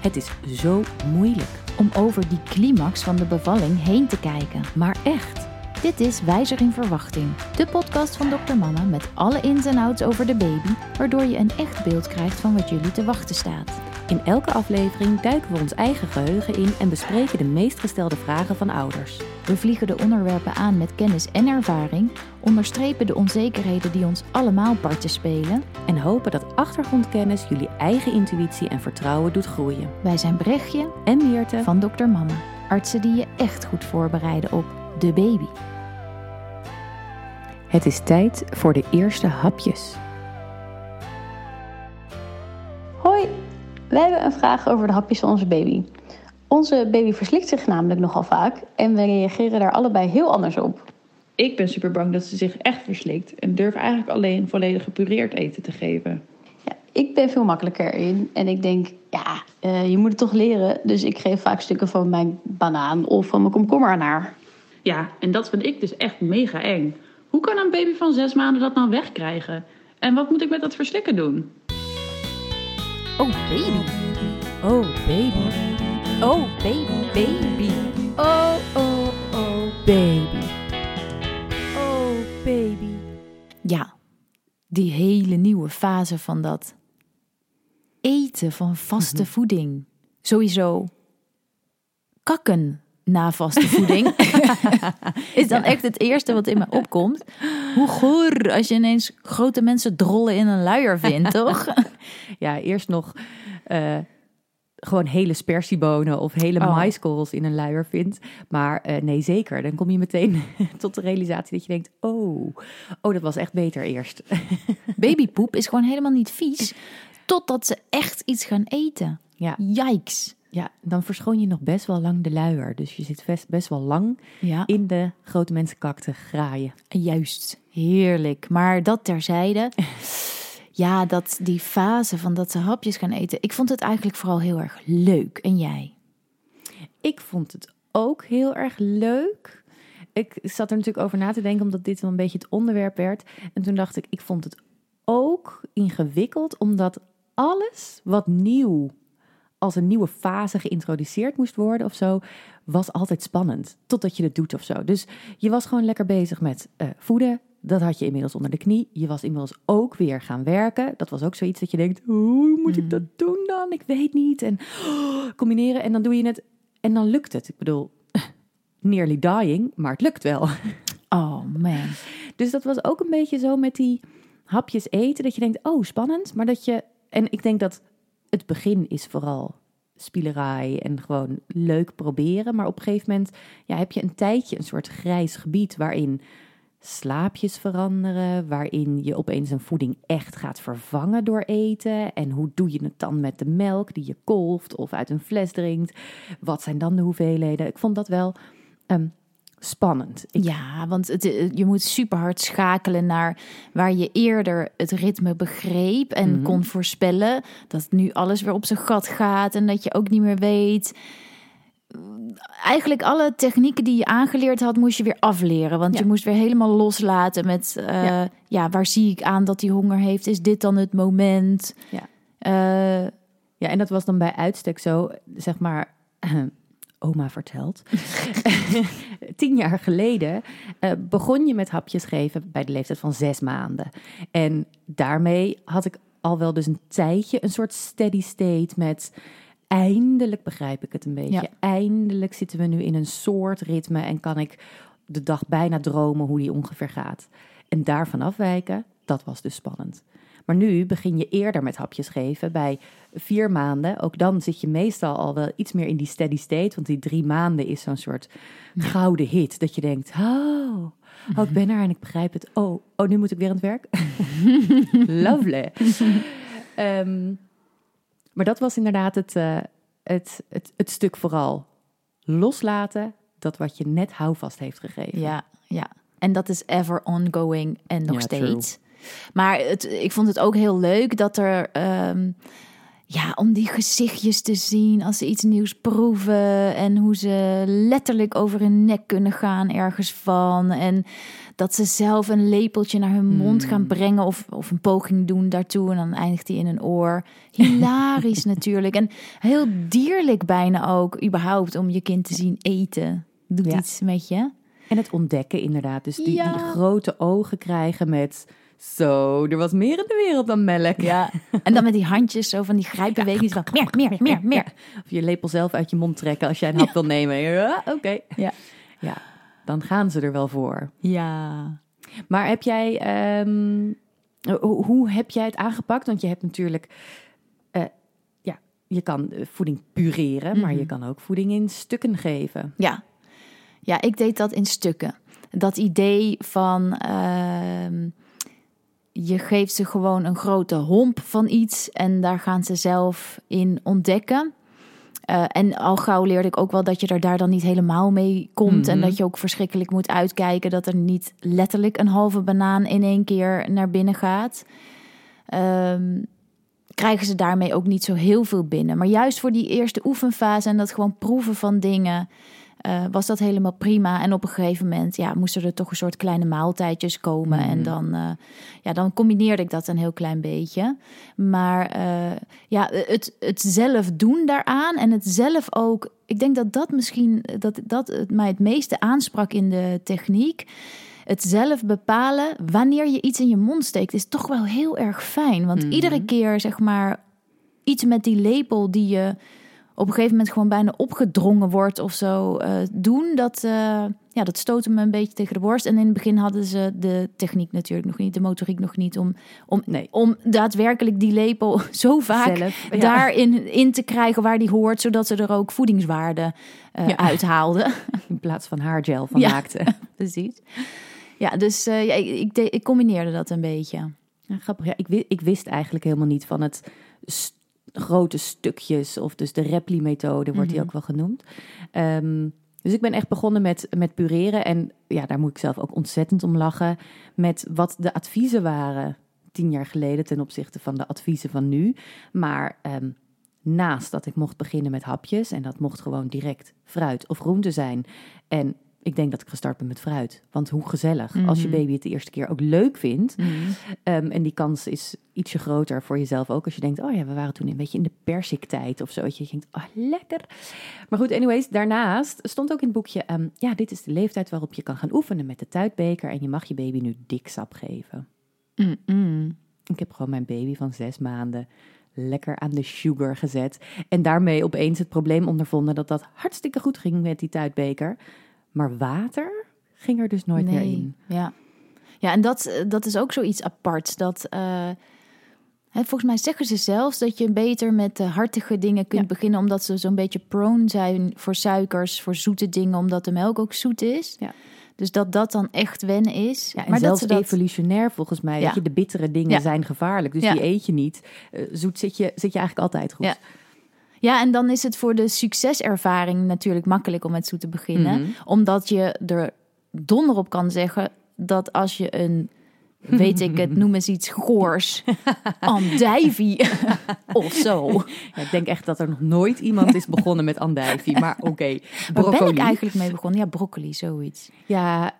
Het is zo moeilijk. Om over die climax van de bevalling heen te kijken. Maar echt. Dit is Wijzer in Verwachting, de podcast van Dr. Mama met alle ins en outs over de baby, waardoor je een echt beeld krijgt van wat jullie te wachten staat. In elke aflevering duiken we ons eigen geheugen in en bespreken de meest gestelde vragen van ouders. We vliegen de onderwerpen aan met kennis en ervaring, onderstrepen de onzekerheden die ons allemaal parten spelen En hopen dat achtergrondkennis jullie eigen intuïtie en vertrouwen doet groeien. Wij zijn Brechtje En Meerte, van Dr. Mama, artsen die je echt goed voorbereiden op de baby. het is tijd voor de eerste hapjes. Wij hebben een vraag over de hapjes van onze baby. Onze baby verslikt zich namelijk nogal vaak en we reageren daar allebei heel anders op. Ik ben super bang dat ze zich echt verslikt en durf eigenlijk alleen volledig gepureerd eten te geven. Ja, ik ben veel makkelijker in en ik denk, ja, eh, je moet het toch leren. Dus ik geef vaak stukken van mijn banaan of van mijn komkommer aan haar. Ja, en dat vind ik dus echt mega eng. Hoe kan een baby van zes maanden dat nou wegkrijgen? En wat moet ik met dat verslikken doen? Oh baby, Oh, baby. oh baby, baby. Oh, oh, oh, Baby. Oh, baby. Ja, die hele nieuwe fase van dat eten van vaste voeding. Sowieso kakken na vaste voeding is dan echt het eerste wat in me opkomt. Hoe goor als je ineens grote mensen drollen in een luier vindt, toch? Ja, eerst nog eh, gewoon hele spersiebonen of hele Oh. maiskorrels in een luier vindt. Maar eh, nee, zeker. Dan kom je meteen tot de realisatie dat je denkt... oh, oh dat was echt beter eerst. Babypoep is gewoon helemaal niet vies, totdat ze echt iets gaan eten. ja, Yikes. Ja, dan verschoon je nog best wel lang de luier. Dus je zit best, best wel lang Ja, in de grote mensenkak te graaien. juist. Heerlijk. Maar dat terzijde. Ja, dat die fase van dat ze hapjes gaan eten. Ik vond het eigenlijk vooral heel erg leuk. En jij? Ik vond het ook heel erg leuk. Ik zat er natuurlijk over na te denken, omdat dit wel een beetje het onderwerp werd. En toen dacht ik, ik vond het ook ingewikkeld, omdat alles wat nieuw, als een nieuwe fase geïntroduceerd moest worden of zo, was altijd spannend. Totdat je het doet of zo. Dus je was gewoon lekker bezig met eh, voeden. Dat had je inmiddels onder de knie. Je was inmiddels ook weer gaan werken. Dat was ook zoiets dat je denkt, hoe moet ik dat doen dan? Ik weet niet. En oh, combineren en dan doe je het en dan lukt het. Ik bedoel, nearly dying, maar het lukt wel. Oh man. Dus dat was ook een beetje zo met die hapjes eten. Dat je denkt, oh spannend. Maar dat je, en ik denk dat het begin is vooral spielerij en gewoon leuk proberen. Maar op een gegeven moment ja, heb je een tijdje een soort grijs gebied waarin slaapjes veranderen, waarin je opeens een voeding echt gaat vervangen door eten. En hoe doe je het dan met de melk die je kolft of uit een fles drinkt? Wat zijn dan de hoeveelheden? Ik vond dat wel ehm, spannend. Ik, Ja, want het, eh, je moet super hard schakelen naar waar je eerder het ritme begreep en Mhm. kon voorspellen. Dat nu alles weer op zijn gat gaat en dat je ook niet meer weet. Eigenlijk alle technieken die je aangeleerd had, moest je weer afleren. Want Ja. je moest weer helemaal loslaten met, eh, Ja. ja. waar zie ik aan dat hij honger heeft? Is dit dan het moment? Ja. Eh, Ja, en dat was dan bij uitstek zo, zeg maar, oma vertelt. Tien jaar geleden eh, begon je met hapjes geven bij de leeftijd van zes maanden. En daarmee had ik al wel dus een tijdje een soort steady state met... Eindelijk begrijp ik het een beetje. Ja. Eindelijk zitten we nu in een soort ritme en kan ik de dag bijna dromen hoe die ongeveer gaat. En daarvan afwijken, dat was dus spannend. Maar nu begin je eerder met hapjes geven bij vier maanden. Ook dan zit je meestal al wel iets meer in die steady state. Want die drie maanden is zo'n soort gouden hit. Dat je denkt, oh, oh, ik ben er en ik begrijp het. Oh, oh nu moet ik weer aan het werk. Lovely. Ehm, maar dat was inderdaad het, eh, het, het, het stuk vooral. Loslaten dat wat je net houvast heeft gegeven. Ja, ja. En dat is ever ongoing en nog Ja, true. Maar het, ik vond het ook heel leuk dat er. ehm, ja, om die gezichtjes te zien als ze iets nieuws proeven en hoe ze letterlijk over hun nek kunnen gaan ergens van. En dat ze zelf een lepeltje naar hun mond gaan brengen of, of een poging doen daartoe en dan eindigt die in een oor. Hilarisch natuurlijk en heel dierlijk bijna ook, überhaupt om je kind te zien eten. Doet Ja. iets met je. En het ontdekken inderdaad. Dus die, Ja. die grote ogen krijgen met... Zo, er was meer in de wereld dan melk. Ja. En dan met die handjes zo van die grijpbewegingen van meer, meer, meer, meer. Of je lepel zelf uit je mond trekken als jij een hap wil nemen. Ja, oké. Ja. Ja, dan gaan ze er wel voor. Ja. Maar heb jij, ehm, hoe, hoe heb jij het aangepakt? Want je hebt natuurlijk, eh, ja, je kan voeding pureren, maar je kan ook voeding in stukken geven. Ja. ja, ik deed dat in stukken. Dat idee van ehm, je geeft ze gewoon een grote homp van iets en daar gaan ze zelf in ontdekken. Eh, en al gauw leerde ik ook wel dat je er daar dan niet helemaal mee komt. En Mhm. dat je ook verschrikkelijk moet uitkijken dat er niet letterlijk een halve banaan in één keer naar binnen gaat. Ehm, krijgen ze daarmee ook niet zo heel veel binnen. Maar juist voor die eerste oefenfase en dat gewoon proeven van dingen, eh, was dat helemaal prima. En op een gegeven moment ja, moesten er toch een soort kleine maaltijdjes komen. En dan, eh, ja, dan combineerde ik dat een heel klein beetje. Maar eh, ja, het, het zelf doen daaraan en het zelf ook. Ik denk dat dat misschien dat, dat het mij het meeste aansprak in de techniek. Het zelf bepalen wanneer je iets in je mond steekt, is toch wel heel erg fijn. Want iedere keer, zeg maar, iets met die lepel die je op een gegeven moment gewoon bijna opgedrongen wordt of zo eh, doen, dat, eh, ja, dat stootte me een beetje tegen de borst. En in het begin hadden ze de techniek natuurlijk nog niet, de motoriek nog niet, om, om, Nee. om daadwerkelijk die lepel zo vaak Zelf, ja. daarin in te krijgen waar die hoort, zodat ze er ook voedingswaarde eh Ja. uithaalden. In plaats van haargel van Ja. maakte. Precies. Ja, dus eh, ja, ik, ik, de- ik combineerde dat een beetje. Ja, grappig. Ja, ik, ik wist eigenlijk helemaal niet van het grote stukjes, of dus de Repli-methode wordt die ook wel genoemd. Ehm, dus ik ben echt begonnen met, met pureren. En ja, daar moet ik zelf ook ontzettend om lachen. Met wat de adviezen waren tien jaar geleden ten opzichte van de adviezen van nu. Maar ehm, naast dat ik mocht beginnen met hapjes, en dat mocht gewoon direct fruit of groente zijn. En ik denk dat ik gestart ben met fruit. Want hoe gezellig als je baby het de eerste keer ook leuk vindt. Ehm, en die kans is ietsje groter voor jezelf ook. Als je denkt, oh ja, we waren toen een beetje in de persiktijd of zo. Dat je denkt, oh lekker. Maar goed, anyways, daarnaast stond ook in het boekje... ehm, ja, dit is de leeftijd waarop je kan gaan oefenen met de tuitbeker... en je mag je baby nu dik sap geven. Ik heb gewoon mijn baby van zes maanden lekker aan de sugar gezet. En daarmee opeens het probleem ondervonden dat dat hartstikke goed ging met die tuitbeker. Maar water ging er dus nooit meer in. Ja, ja en dat, eh, dat is ook zoiets aparts. Dat, eh, hè, volgens mij zeggen ze zelfs dat je beter met de hartige dingen kunt Ja. beginnen, omdat ze zo'n beetje prone zijn voor suikers, voor zoete dingen, omdat de melk ook zoet is. Ja. Dus dat dat dan echt wennen is. Ja, en maar zelfs dat evolutionair volgens mij. Ja. Weet je, de bittere dingen Ja. zijn gevaarlijk. Dus die eet je niet. Eh, zoet zit je, zit je eigenlijk altijd goed. Ja. En dan is het voor de succeservaring natuurlijk makkelijk om met zoet te beginnen. Mhm. Omdat je er donder op kan zeggen dat als je een, weet ik het, noem eens iets goors, andijvie of zo. Ja, ik denk echt dat er nog nooit iemand is begonnen met andijvie. Maar oké, Waar broccoli. ben ik eigenlijk mee begonnen? Ja, broccoli, zoiets. Ja,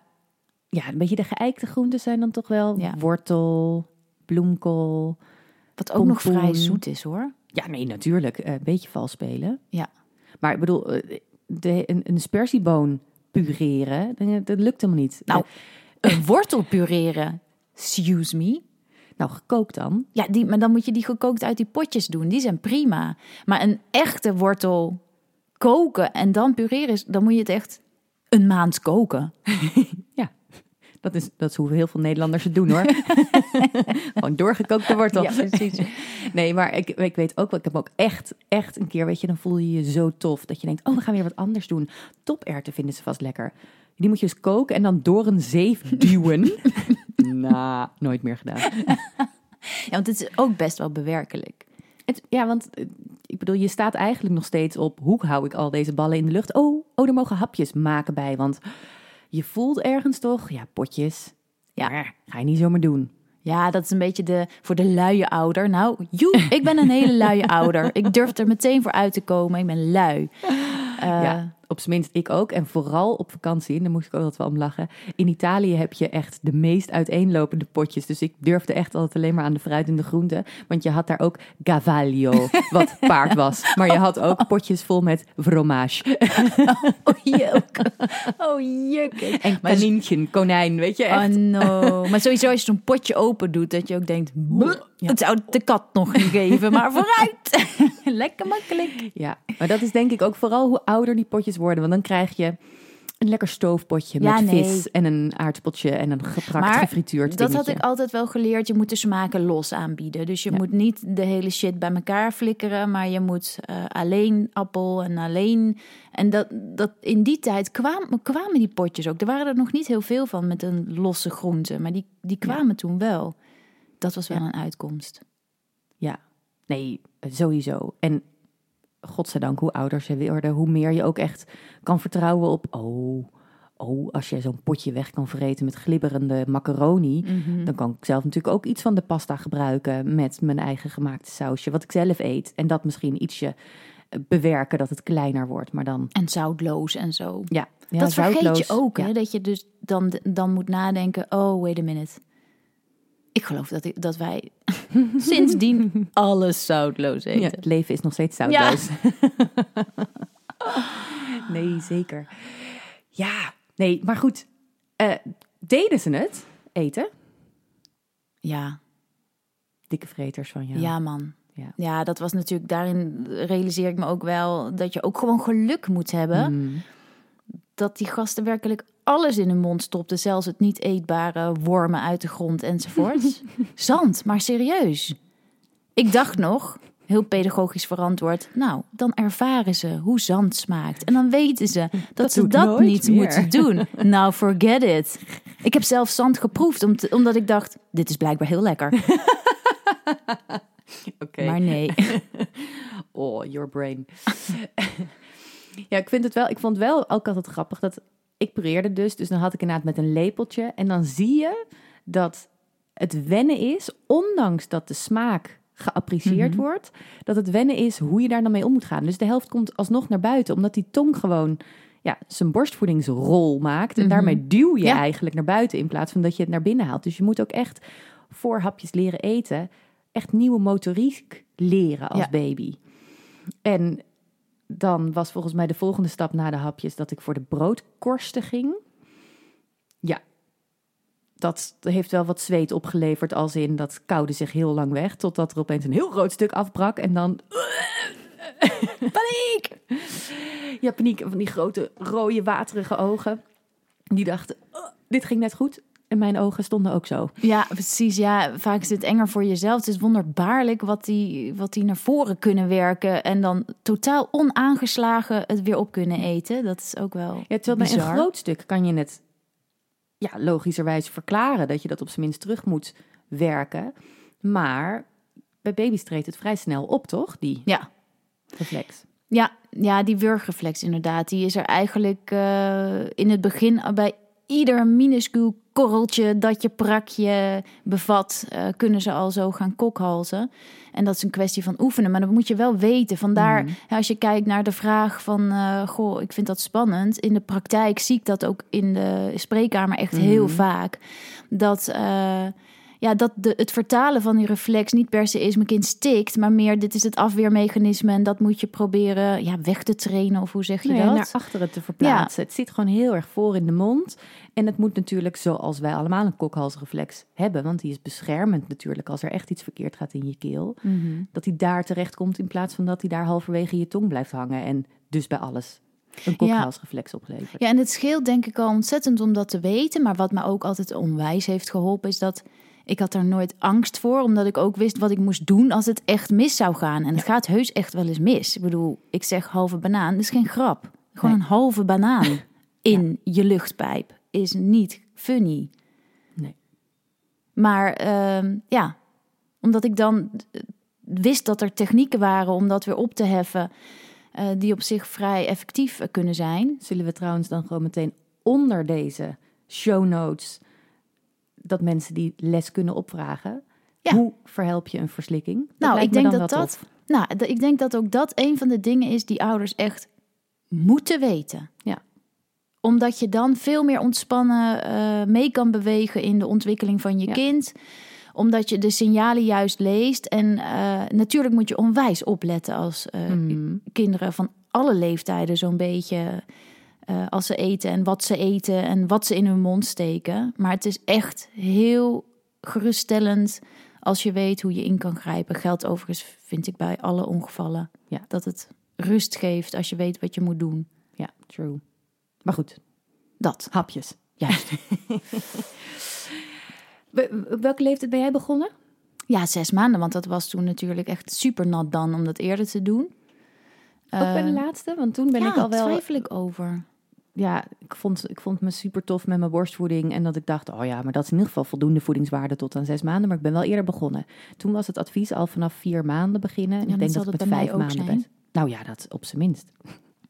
ja, een beetje de geëikte groenten zijn dan toch wel Ja. wortel, bloemkool. Wat ook nog vrij zoet is hoor. Ja, nee, natuurlijk. eh, Een beetje vals spelen. Ja. Maar ik bedoel, eh, de, een, een spersieboon pureren, dat, dat lukt helemaal niet. Nou, een wortel pureren. Excuse me. nou, gekookt dan. Ja, die, maar dan moet je die gekookt uit die potjes doen. Die zijn prima. Maar een echte wortel koken en dan pureren, is- dan moet je het echt een maand koken. Ja, dat is, dat is hoe heel veel Nederlanders het doen hoor. Gewoon doorgekookte wortel. Ja, precies. Nee, maar ik, ik weet ook wel, ik heb ook echt, echt een keer, weet je, dan voel je je zo tof. Dat je denkt, oh, we gaan weer wat anders doen. Toperwten vinden ze vast lekker. Die moet je dus koken en dan door een zeef duwen. nou, nooit meer gedaan. Ja, want het is ook best wel bewerkelijk. Het, ja, want eh, ik bedoel, je staat eigenlijk nog steeds op hoe hou ik al deze ballen in de lucht. Oh, oh er mogen hapjes maken bij, want je voelt ergens toch, ja, potjes. Ja, ga je niet zomaar doen. Ja, dat is een beetje de, voor de luie ouder. Nou, joe, ik ben een hele luie ouder. Ik durf er meteen voor uit te komen. Ik ben lui. Eh, ja, op zijn minst ik ook. En vooral op vakantie, en daar moest ik ook altijd wel om lachen. In Italië heb je echt de meest uiteenlopende potjes. Dus ik durfde echt altijd alleen maar aan de fruit en de groenten. Want je had daar ook gavaglio, wat paard was. Maar je had ook potjes vol met fromage. Oh, juk. Oh, juk. En kanientje, konijn, weet je echt. Oh no. Maar sowieso als je zo'n potje open doet, dat je ook denkt... "Bleh, Het zou de kat nog niet geven, maar vooruit. Lekker makkelijk. Ja, maar dat is denk ik ook vooral hoe ouder die potjes worden. Want dan krijg je een lekker stoofpotje Ja, met nee. vis en een aardappeltje en een geprakt Maar gefrituurd Dat had dingetje. ik altijd wel geleerd. Je moet de smaken los aanbieden. Dus je Ja. moet niet de hele shit bij elkaar flikkeren. Maar je moet eh, alleen appel en alleen... En dat, dat in die tijd kwamen, kwamen die potjes ook. Er waren er nog niet heel veel van met een losse groente. Maar die, die kwamen toen wel. Dat was wel een uitkomst. Ja, nee, sowieso. En godzijdank, hoe ouder ze worden, hoe meer je ook echt kan vertrouwen op... Oh, oh als je zo'n potje weg kan vreten met glibberende macaroni... dan kan ik zelf natuurlijk ook iets van de pasta gebruiken... met mijn eigen gemaakte sausje, wat ik zelf eet. En dat misschien ietsje eh, bewerken, dat het kleiner wordt. Maar dan, En zoutloos en zo. ja... ja dat vergeet je ook, ja. hè? Dat je dus dan, dan moet nadenken, oh, wait a minute. Ik geloof dat, ik, dat wij sindsdien alles zoutloos eten. Ja, het leven is nog steeds zoutloos. nee, zeker. Ja, nee, maar goed. eh, deden ze het, eten? Ja, Dikke vreters van jou. ja, man. Ja. Ja, dat was natuurlijk, daarin realiseer ik me ook wel dat je ook gewoon geluk moet hebben. Mm. Dat die gasten werkelijk alles in hun mond stopten, zelfs het niet eetbare wormen uit de grond enzovoorts. Zand, maar serieus. Ik dacht nog, heel pedagogisch verantwoord, nou, dan ervaren ze hoe zand smaakt. En dan weten ze dat, Dat ze dat niet meer. moeten doen. Nou, forget it. Ik heb zelf zand geproefd, om te- omdat ik dacht, dit is blijkbaar heel lekker. Maar nee. Oh, your brain. ja, ik vind het wel. Ik vond wel ook altijd grappig dat ik pureerde dus. Dus dan had ik inderdaad met een lepeltje. En dan zie je dat het wennen is, ondanks dat de smaak geapprecieerd Mhm. wordt, dat het wennen is hoe je daar dan mee om moet gaan. Dus de helft komt alsnog naar buiten, omdat die tong gewoon ja, zijn borstvoedingsrol maakt. En Mhm. daarmee duw je Ja. eigenlijk naar buiten in plaats van dat je het naar binnen haalt. Dus je moet ook echt voor hapjes leren eten, echt nieuwe motoriek leren als Ja. baby. En dan was volgens mij de volgende stap na de hapjes dat ik voor de broodkorsten ging. Ja, dat heeft wel wat zweet opgeleverd, als in dat koude zich heel lang weg, totdat er opeens een heel groot stuk afbrak en dan. paniek! Ja, paniek. Van die grote rode waterige ogen. Die dachten, "Oh, dit ging net goed. En mijn ogen stonden ook zo. Ja, precies. Ja, vaak is het enger voor jezelf. Het is wonderbaarlijk wat die, wat die naar voren kunnen werken. En dan totaal onaangeslagen het weer op kunnen eten. Dat is ook wel Ja, terwijl bij een groot stuk kan je het ja, logischerwijs verklaren dat je dat op zijn minst terug moet werken. Maar bij baby's treedt het vrij snel op, toch? Die Ja. reflex. Ja, ja, die wurgreflex inderdaad. Die is er eigenlijk eh, in het begin bij ieder minuscuul korreltje dat je prakje bevat, eh, kunnen ze al zo gaan kokhalzen. En dat is een kwestie van oefenen, maar dat moet je wel weten. Vandaar, hè, als je kijkt naar de vraag van, eh, goh, ik vind dat spannend. In de praktijk zie ik dat ook in de spreekkamer echt heel vaak. Dat... eh, ja, dat de, het vertalen van die reflex niet per se is mijn kind stikt, maar meer dit is het afweermechanisme en dat moet je proberen ja, weg te trainen of hoe zeg je Nee, dat? naar achteren te verplaatsen. Het zit gewoon heel erg voor in de mond. En het moet natuurlijk, zoals wij allemaal een kokhalsreflex hebben, want die is beschermend natuurlijk als er echt iets verkeerd gaat in je keel, Mhm. dat hij daar terecht komt in plaats van dat hij daar halverwege je tong blijft hangen en dus bij alles een kokhalsreflex oplevert. Ja, en het scheelt denk ik al ontzettend om dat te weten, maar wat me ook altijd onwijs heeft geholpen is dat ik had er nooit angst voor, omdat ik ook wist wat ik moest doen als het echt mis zou gaan. En het gaat heus echt wel eens mis. Ik bedoel, ik zeg halve banaan, dat is geen grap. Gewoon Nee. een halve banaan in je luchtpijp is niet funny. Nee. Maar ehm, ja, omdat ik dan eh, wist dat er technieken waren om dat weer op te heffen, eh, die op zich vrij effectief eh, kunnen zijn. Zullen we trouwens dan gewoon meteen onder deze show notes dat mensen die les kunnen opvragen. Ja. Hoe verhelp je een verslikking? Dat Nou, ik denk dat dat, nou, d- ik denk dat ook dat een van de dingen is die ouders echt moeten weten. Ja. Omdat je dan veel meer ontspannen eh, mee kan bewegen in de ontwikkeling van je Ja. kind. Omdat je de signalen juist leest. En eh, natuurlijk moet je onwijs opletten als eh, Mhm. kinderen van alle leeftijden zo'n beetje. Eh, als ze eten en wat ze eten en wat ze in hun mond steken. Maar het is echt heel geruststellend als je weet hoe je in kan grijpen. Geldt overigens, vind ik, bij alle ongevallen. Ja. Dat het rust geeft als je weet wat je moet doen. Ja, true. Maar goed, Dat. hapjes. Juist. Op welke leeftijd ben jij begonnen? Ja, zes maanden, want dat was toen natuurlijk echt super nat dan om dat eerder te doen. Ook bij de Eh, laatste? Want toen ben ja, ik al wel... twijfel ik over. Ja, ik vond, ik vond me super tof met mijn borstvoeding. En dat ik dacht, oh ja, maar dat is in ieder geval voldoende voedingswaarde tot aan zes maanden. Maar ik ben wel eerder begonnen. Toen was het advies al vanaf vier maanden beginnen. Ja, ik denk dat het met vijf maanden ben. Nou ja, dat op zijn minst.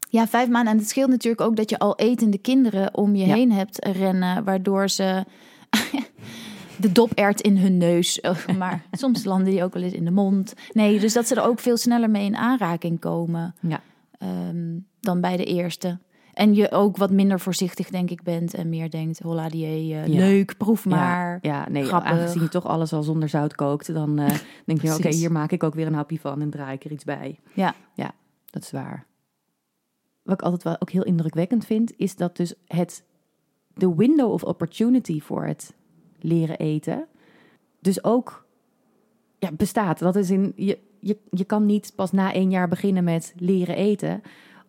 Ja, vijf maanden. En het scheelt natuurlijk ook dat je al etende kinderen om je Ja. heen hebt rennen, waardoor ze de dopert in hun neus, oh, maar soms landen die ook wel eens in de mond. Nee, dus dat ze er ook veel sneller mee in aanraking komen Ja. ehm, dan bij de eerste. En je ook wat minder voorzichtig, denk ik, bent en meer denkt, holla die, Ja. leuk, proef maar. Ja, ja nee, grappig. aangezien je toch alles al zonder zout kookt, dan eh, denk je, oké, hier maak ik ook weer een hapje van en draai ik er iets bij. Ja. Ja, dat is waar. Wat ik altijd wel ook heel indrukwekkend vind, is dat dus het, de window of opportunity voor het leren eten, dus ook ja, bestaat. Dat is in, je, je, je kan niet pas na één jaar beginnen met leren eten,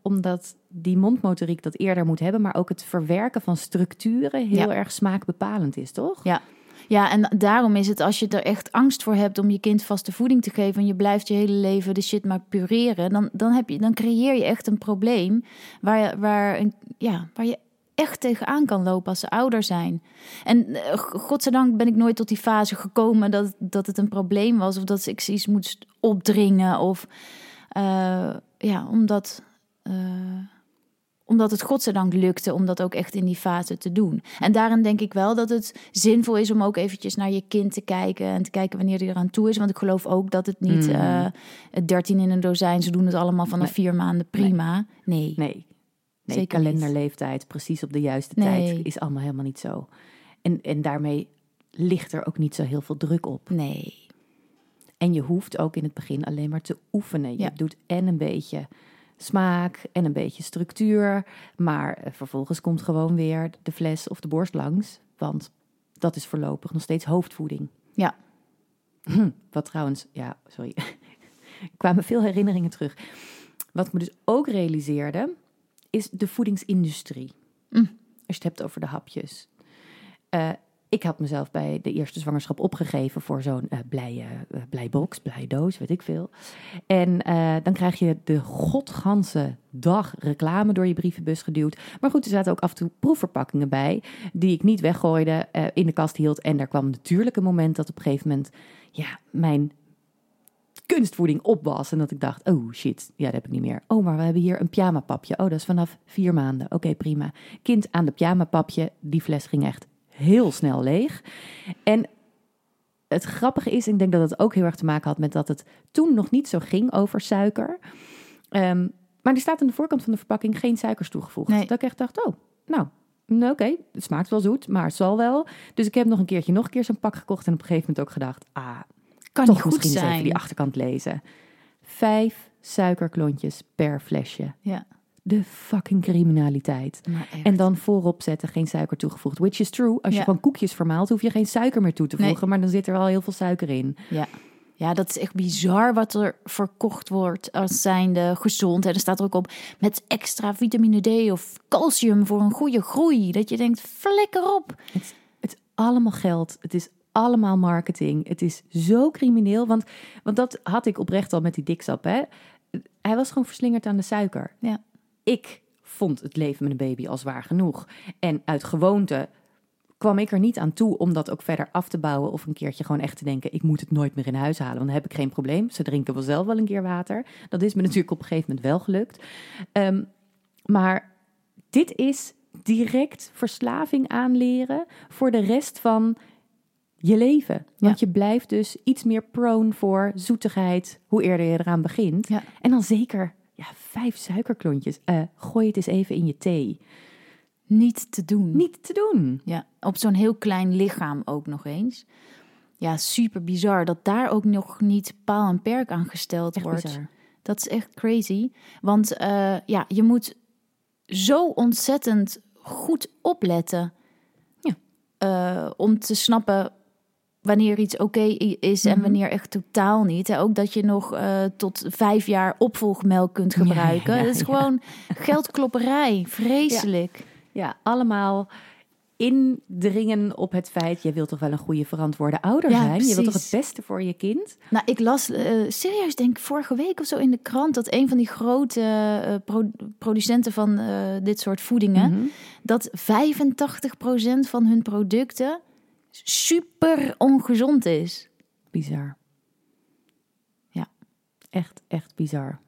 omdat die mondmotoriek dat eerder moet hebben, maar ook het verwerken van structuren heel Ja. erg smaakbepalend is, toch? Ja. Ja, en daarom is het als je er echt angst voor hebt om je kind vaste voeding te geven en je blijft je hele leven de shit maar pureren, dan, dan, heb je, dan creëer je echt een probleem waar je, waar, een- ja, waar je echt tegenaan kan lopen als ze ouder zijn. En eh, godzijdank ben ik nooit tot die fase gekomen dat, dat het een probleem was of dat ik ze iets moest opdringen of eh, ja, omdat. Eh, omdat het godzijdank lukte om dat ook echt in die fase te doen. En daarin denk ik wel dat het zinvol is om ook eventjes naar je kind te kijken en te kijken wanneer hij eraan toe is. Want ik geloof ook dat het niet Mm. eh 13 in een dozijn, ze doen het allemaal vanaf Nee. vier maanden prima. Nee. Nee. Nee, Zeker kalenderleeftijd, precies op de juiste tijd, is allemaal helemaal niet zo. En, en daarmee ligt er ook niet zo heel veel druk op. Nee. En je hoeft ook in het begin alleen maar te oefenen. Je Ja. doet en een beetje smaak en een beetje structuur. Maar eh, vervolgens komt gewoon weer de fles of de borst langs. Want dat is voorlopig nog steeds hoofdvoeding. Ja. Hm, Wat trouwens, ja, sorry. Kwamen veel herinneringen terug. Wat ik me dus ook realiseerde, is de voedingsindustrie. Mm. Als je het hebt over de hapjes. Eh, ik had mezelf bij de eerste zwangerschap opgegeven voor zo'n eh blije, eh, blij doos, weet ik veel. En eh, dan krijg je de godganse dag reclame door je brievenbus geduwd. Maar goed, er zaten ook af en toe proefverpakkingen bij, die ik niet weggooide, in de kast hield. En daar kwam natuurlijk een moment dat op een gegeven moment, ja, mijn kunstvoeding op was. En dat ik dacht, oh shit, ja, dat heb ik niet meer. Oh, maar we hebben hier een pyjamapapje. Oh, dat is vanaf vier maanden. Oké, prima. Kind aan de pyjamapapje, die fles ging echt heel snel leeg. En het grappige is, ik denk dat het ook heel erg te maken had met dat het toen nog niet zo ging over suiker. Ehm, maar er staat aan de voorkant van de verpakking geen suikers toegevoegd. Nee. Dat ik echt dacht, oh, nou, nou, oké, het smaakt wel zoet, maar het zal wel. Dus ik heb nog een keertje, nog een keer zo'n pak gekocht en op een gegeven moment ook gedacht, ah, Kan toch niet goed misschien eens even zijn. die achterkant lezen. Vijf suikerklontjes per flesje. Ja. De fucking criminaliteit. En dan voorop zetten, geen suiker toegevoegd. Which is true. Als je gewoon koekjes vermaalt, hoef je geen suiker meer toe te Nee. voegen. Maar dan zit er wel heel veel suiker in. Ja. Ja, dat is echt bizar wat er verkocht wordt als zijnde gezond. En er staat er ook op met extra vitamine D of calcium voor een goede groei. Dat je denkt, flikker op. Het, het is allemaal geld. Het is allemaal marketing. Het is zo crimineel. Want, want dat had ik oprecht al met die diksap. Hè? Hij was gewoon verslingerd aan de suiker. Ja. Ik vond het leven met een baby al zwaar genoeg. En uit gewoonte kwam ik er niet aan toe om dat ook verder af te bouwen. Of een keertje gewoon echt te denken, ik moet het nooit meer in huis halen. Want dan heb ik geen probleem. Ze drinken wel zelf wel een keer water. Dat is me natuurlijk op een gegeven moment wel gelukt. Ehm, maar dit is direct verslaving aanleren voor de rest van je leven. Want je blijft dus iets meer prone voor zoetigheid hoe eerder je eraan begint. Ja. En dan zeker ja, vijf suikerklontjes. Eh, gooi het eens even in je thee. Niet te doen. Niet te doen. Ja, op zo'n heel klein lichaam ook nog eens. Ja, super bizar dat daar ook nog niet paal en perk aan gesteld Echt wordt. bizar. Dat is echt crazy. Want eh, ja, je moet zo ontzettend goed opletten. Ja. Eh, om te snappen wanneer iets oké is en Mhm. wanneer echt totaal niet. En ook dat je nog eh, tot vijf jaar opvolgmelk kunt gebruiken. ja, dat is ja. gewoon geldklopperij. Vreselijk. Ja, allemaal indringen op het feit... je wilt toch wel een goede verantwoorde ouder zijn? Je wilt toch het beste voor je kind? Nou, ik las eh, serieus, denk ik, vorige week of zo in de krant dat een van die grote pro- producenten van dit soort voedingen, Mhm. dat 85% van hun producten super ongezond is. Bizar. Ja. Echt, echt bizar.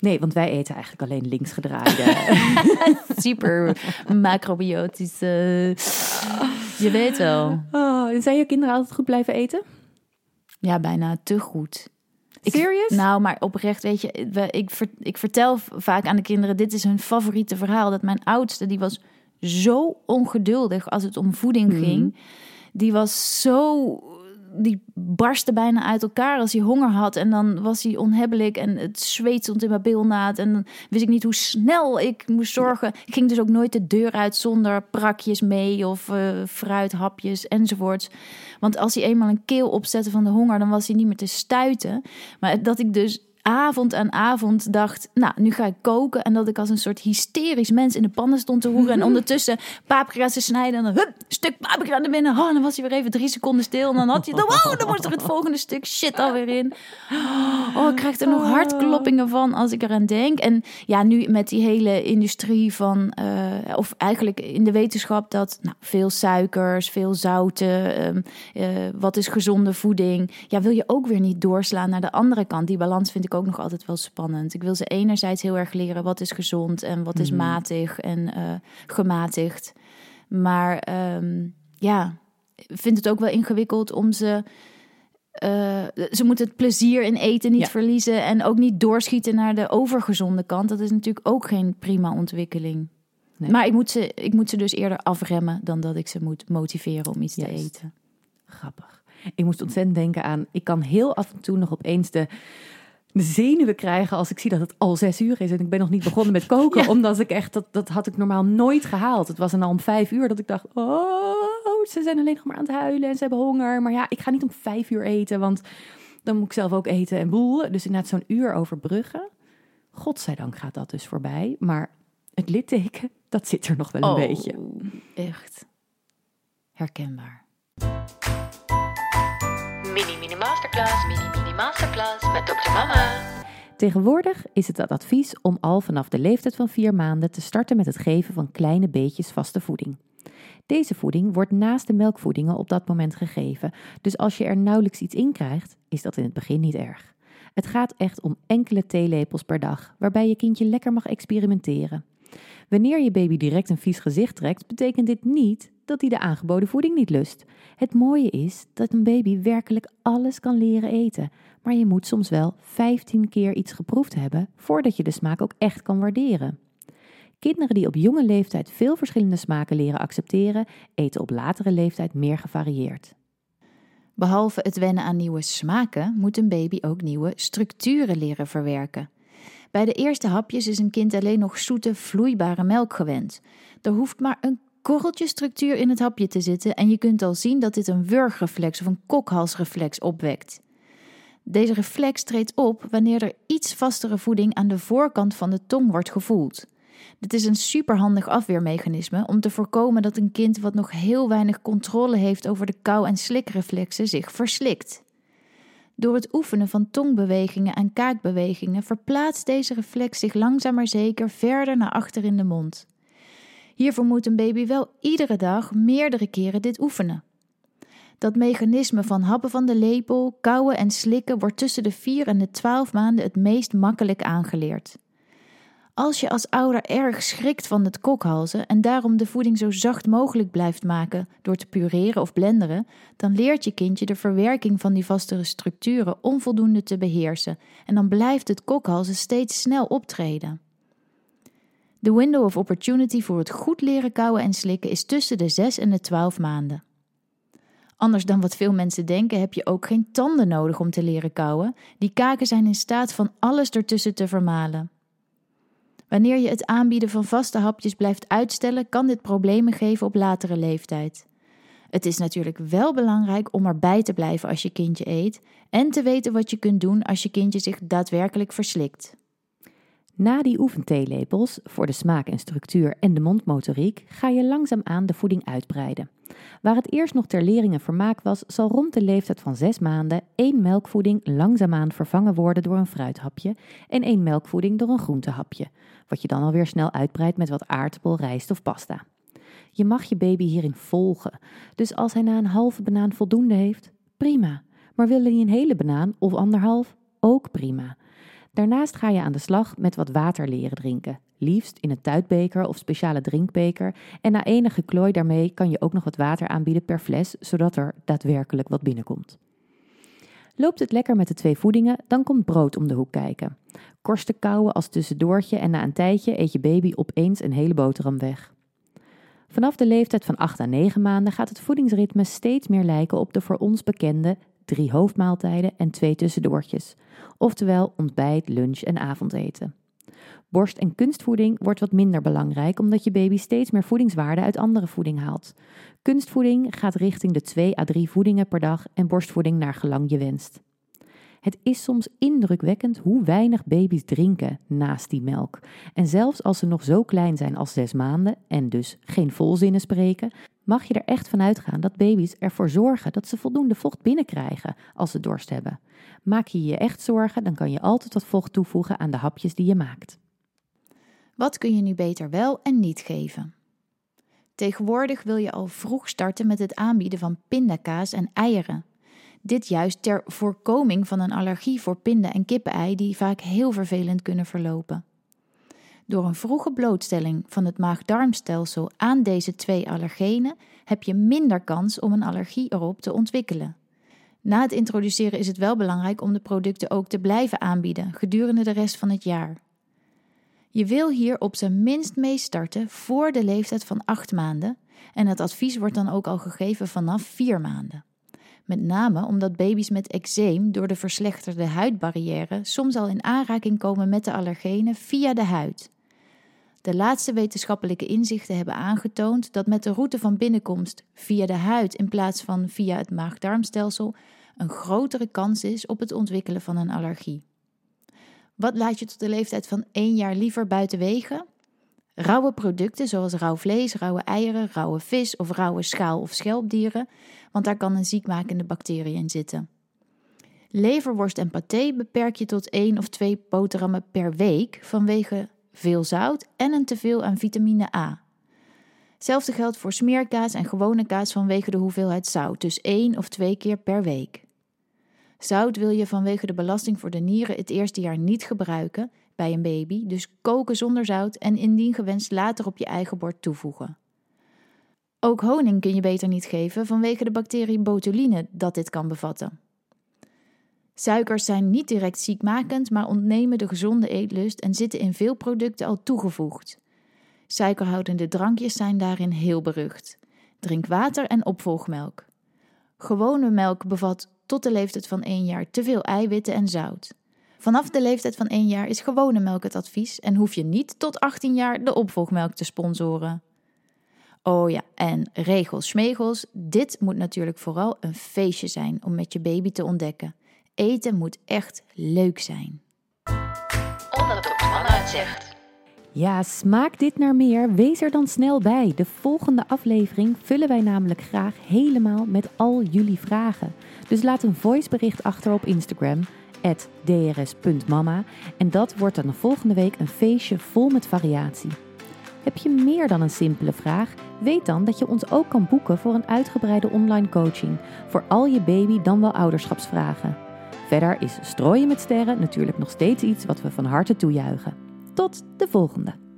Nee, want wij eten eigenlijk alleen linksgedraaide. Super macrobiotisch. eh, je weet wel. oh, zijn je kinderen altijd goed blijven eten? Ja, bijna te goed. Ik- Serious? Nou, maar oprecht, weet je, ik, ik vertel vaak aan de kinderen, dit is hun favoriete verhaal. Dat mijn oudste, die was zo ongeduldig als het om voeding Mhm. ging. Die was zo, die barstte bijna uit elkaar als hij honger had. En dan was hij onhebbelijk en het zweet stond in mijn bilnaad. En dan wist ik niet hoe snel ik moest zorgen. Ik ging dus ook nooit de deur uit zonder prakjes mee of eh, fruithapjes enzovoorts. Want als hij eenmaal een keel opzette van de honger, dan was hij niet meer te stuiten. Maar dat ik dus avond aan avond dacht, nou, nu ga ik koken. En dat ik als een soort hysterisch mens in de pannen stond te hoeren. En ondertussen paprika's te snijden. En dan hup, stuk paprika naar binnen. Oh, dan was hij weer even drie seconden stil. En dan had hij, dan, oh, dan was er het volgende stuk shit alweer in. Oh, ik krijg er nog hartkloppingen van als ik eraan denk. En ja, nu met die hele industrie van, eh, of eigenlijk in de wetenschap dat nou, veel suikers, veel zouten, ehm, eh, wat is gezonde voeding. Ja, wil je ook weer niet doorslaan naar de andere kant. Die balans vind ik ook nog altijd wel spannend. Ik wil ze enerzijds heel erg leren wat is gezond en wat is matig en eh, gematigd. Maar ehm, ja, ik vind het ook wel ingewikkeld om ze. eh, ze moeten het plezier in eten niet Ja. verliezen en ook niet doorschieten naar de overgezonde kant. Dat is natuurlijk ook geen prima ontwikkeling. Nee. Maar ik moet, ze, ik moet ze dus eerder afremmen dan dat ik ze moet motiveren om iets te eten. Grappig. Ik moest ontzettend denken aan... Ik kan heel af en toe nog opeens de zenuwen krijgen... als ik zie dat het al zes uur is en ik ben nog niet begonnen met koken. Omdat ik echt... Dat, dat had ik normaal nooit gehaald. Het was dan al om vijf uur dat ik dacht... Oh, ze zijn alleen nog maar aan het huilen en ze hebben honger. Maar ja, ik ga niet om vijf uur eten, want dan moet ik zelf ook eten en boel. Dus inderdaad zo'n uur overbruggen. Godzijdank gaat dat dus voorbij. Maar het litteken, dat zit er nog wel een beetje. Oh, Echt herkenbaar. Mini Mini Masterclass, Mini Mini Masterclass met Dr. Mama. Tegenwoordig is het het advies om al vanaf de leeftijd van vier maanden te starten met het geven van kleine beetjes vaste voeding. Deze voeding wordt naast de melkvoedingen op dat moment gegeven, dus als je er nauwelijks iets in krijgt, is dat in het begin niet erg. Het gaat echt om enkele theelepels per dag, waarbij je kindje lekker mag experimenteren. Wanneer je baby direct een vies gezicht trekt, betekent dit niet dat hij de aangeboden voeding niet lust. Het mooie is dat een baby werkelijk alles kan leren eten, maar je moet soms wel 15 keer iets geproefd hebben voordat je de smaak ook echt kan waarderen. Kinderen die op jonge leeftijd veel verschillende smaken leren accepteren, eten op latere leeftijd meer gevarieerd. Behalve het wennen aan nieuwe smaken, moet een baby ook nieuwe structuren leren verwerken. Bij de eerste hapjes is een kind alleen nog zoete, vloeibare melk gewend. Er hoeft maar een korreltje structuur in het hapje te zitten en je kunt al zien dat dit een wurgreflex of een kokhalsreflex opwekt. Deze reflex treedt op wanneer er iets vastere voeding aan de voorkant van de tong wordt gevoeld. Dit is een superhandig afweermechanisme om te voorkomen dat een kind wat nog heel weinig controle heeft over de kou- en slikreflexen zich verslikt. Door het oefenen van tongbewegingen en kaakbewegingen verplaatst deze reflex zich langzaam maar zeker verder naar achter in de mond. Hiervoor moet een baby wel iedere dag meerdere keren dit oefenen. Dat mechanisme van happen van de lepel, kauwen en slikken wordt tussen de 4 en de 12 maanden het meest makkelijk aangeleerd. Als je als ouder erg schrikt van het kokhalzen en daarom de voeding zo zacht mogelijk blijft maken door te pureren of blenderen, dan leert je kindje de verwerking van die vastere structuren onvoldoende te beheersen en dan blijft het kokhalzen steeds snel optreden. De window of opportunity voor het goed leren kauwen en slikken is tussen de 6 en de 12 maanden. Anders dan wat veel mensen denken, heb je ook geen tanden nodig om te leren kauwen. Die kaken zijn in staat van alles ertussen te vermalen. Wanneer je het aanbieden van vaste hapjes blijft uitstellen, kan dit problemen geven op latere leeftijd. Het is natuurlijk wel belangrijk om erbij te blijven als je kindje eet en te weten wat je kunt doen als je kindje zich daadwerkelijk verslikt. Na die oefentheelepels voor de smaak en structuur en de mondmotoriek ga je langzaamaan de voeding uitbreiden. Waar het eerst nog ter lering en vermaak was, zal rond de leeftijd van zes maanden één melkvoeding langzaamaan vervangen worden door een fruithapje en één melkvoeding door een groentehapje, wat je dan alweer snel uitbreidt met wat aardappel, rijst of pasta. Je mag je baby hierin volgen, dus als hij na een halve banaan voldoende heeft, prima. Maar wil hij een hele banaan of anderhalf, ook prima. Daarnaast ga je aan de slag met wat water leren drinken. Liefst in een tuitbeker of speciale drinkbeker. En na enige klooi daarmee kan je ook nog wat water aanbieden per fles, zodat er daadwerkelijk wat binnenkomt. Loopt het lekker met de twee voedingen, dan komt brood om de hoek kijken. Korsten kauwen als tussendoortje en na een tijdje eet je baby opeens een hele boterham weg. Vanaf de leeftijd van 8 à 9 maanden gaat het voedingsritme steeds meer lijken op de voor ons bekende drie hoofdmaaltijden en twee tussendoortjes, oftewel ontbijt, lunch en avondeten. Borst- en kunstvoeding wordt wat minder belangrijk omdat je baby steeds meer voedingswaarde uit andere voeding haalt. Kunstvoeding gaat richting de 2 à 3 voedingen per dag en borstvoeding naar gelang je wenst. Het is soms indrukwekkend hoe weinig baby's drinken naast die melk. En zelfs als ze nog zo klein zijn als zes maanden en dus geen volzinnen spreken, mag je er echt van uitgaan dat baby's ervoor zorgen dat ze voldoende vocht binnenkrijgen als ze dorst hebben. Maak je je echt zorgen, dan kan je altijd wat vocht toevoegen aan de hapjes die je maakt. Wat kun je nu beter wel en niet geven? Tegenwoordig wil je al vroeg starten met het aanbieden van pindakaas en eieren. Dit juist ter voorkoming van een allergie voor pinda- en kippenei die vaak heel vervelend kunnen verlopen. Door een vroege blootstelling van het maag-darmstelsel aan deze twee allergenen heb je minder kans om een allergie erop te ontwikkelen. Na het introduceren is het wel belangrijk om de producten ook te blijven aanbieden gedurende de rest van het jaar. Je wil hier op zijn minst mee starten voor de leeftijd van 8 maanden en het advies wordt dan ook al gegeven vanaf 4 maanden. Met name omdat baby's met eczeem door de verslechterde huidbarrière soms al in aanraking komen met de allergenen via de huid. De laatste wetenschappelijke inzichten hebben aangetoond dat met de route van binnenkomst via de huid in plaats van via het maag-darmstelsel een grotere kans is op het ontwikkelen van een allergie. Wat laat je tot de leeftijd van 1 jaar liever buiten wegen? Rauwe producten zoals rauw vlees, rauwe eieren, rauwe vis of rauwe schaal- of schelpdieren, want daar kan een ziekmakende bacterie in zitten. Leverworst en paté beperk je tot 1 of 2 boterhammen per week vanwege veel zout en een teveel aan vitamine A. Hetzelfde geldt voor smeerkaas en gewone kaas vanwege de hoeveelheid zout, dus één of twee keer per week. Zout wil je vanwege de belasting voor de nieren het eerste jaar niet gebruiken bij een baby, dus koken zonder zout en indien gewenst later op je eigen bord toevoegen. Ook honing kun je beter niet geven vanwege de bacterie botuline dat dit kan bevatten. Suikers zijn niet direct ziekmakend, maar ontnemen de gezonde eetlust en zitten in veel producten al toegevoegd. Suikerhoudende drankjes zijn daarin heel berucht. Drink water en opvolgmelk. Gewone melk bevat tot de leeftijd van 1 jaar te veel eiwitten en zout. Vanaf de leeftijd van 1 jaar is gewone melk het advies en hoef je niet tot 18 jaar de opvolgmelk te sponsoren. Oh ja, en regels, schmegels, dit moet natuurlijk vooral een feestje zijn om met je baby te ontdekken. Eten moet echt leuk zijn. Zegt. Ja, smaakt dit naar meer? Wees er dan snel bij. De volgende aflevering vullen wij namelijk graag helemaal met al jullie vragen. Dus laat een voicebericht achter op Instagram, drs.mama. En dat wordt dan de volgende week een feestje vol met variatie. Heb je meer dan een simpele vraag? Weet dan dat je ons ook kan boeken voor een uitgebreide online coaching voor al je baby dan wel ouderschapsvragen. Verder is strooien met sterren natuurlijk nog steeds iets wat we van harte toejuichen. Tot de volgende!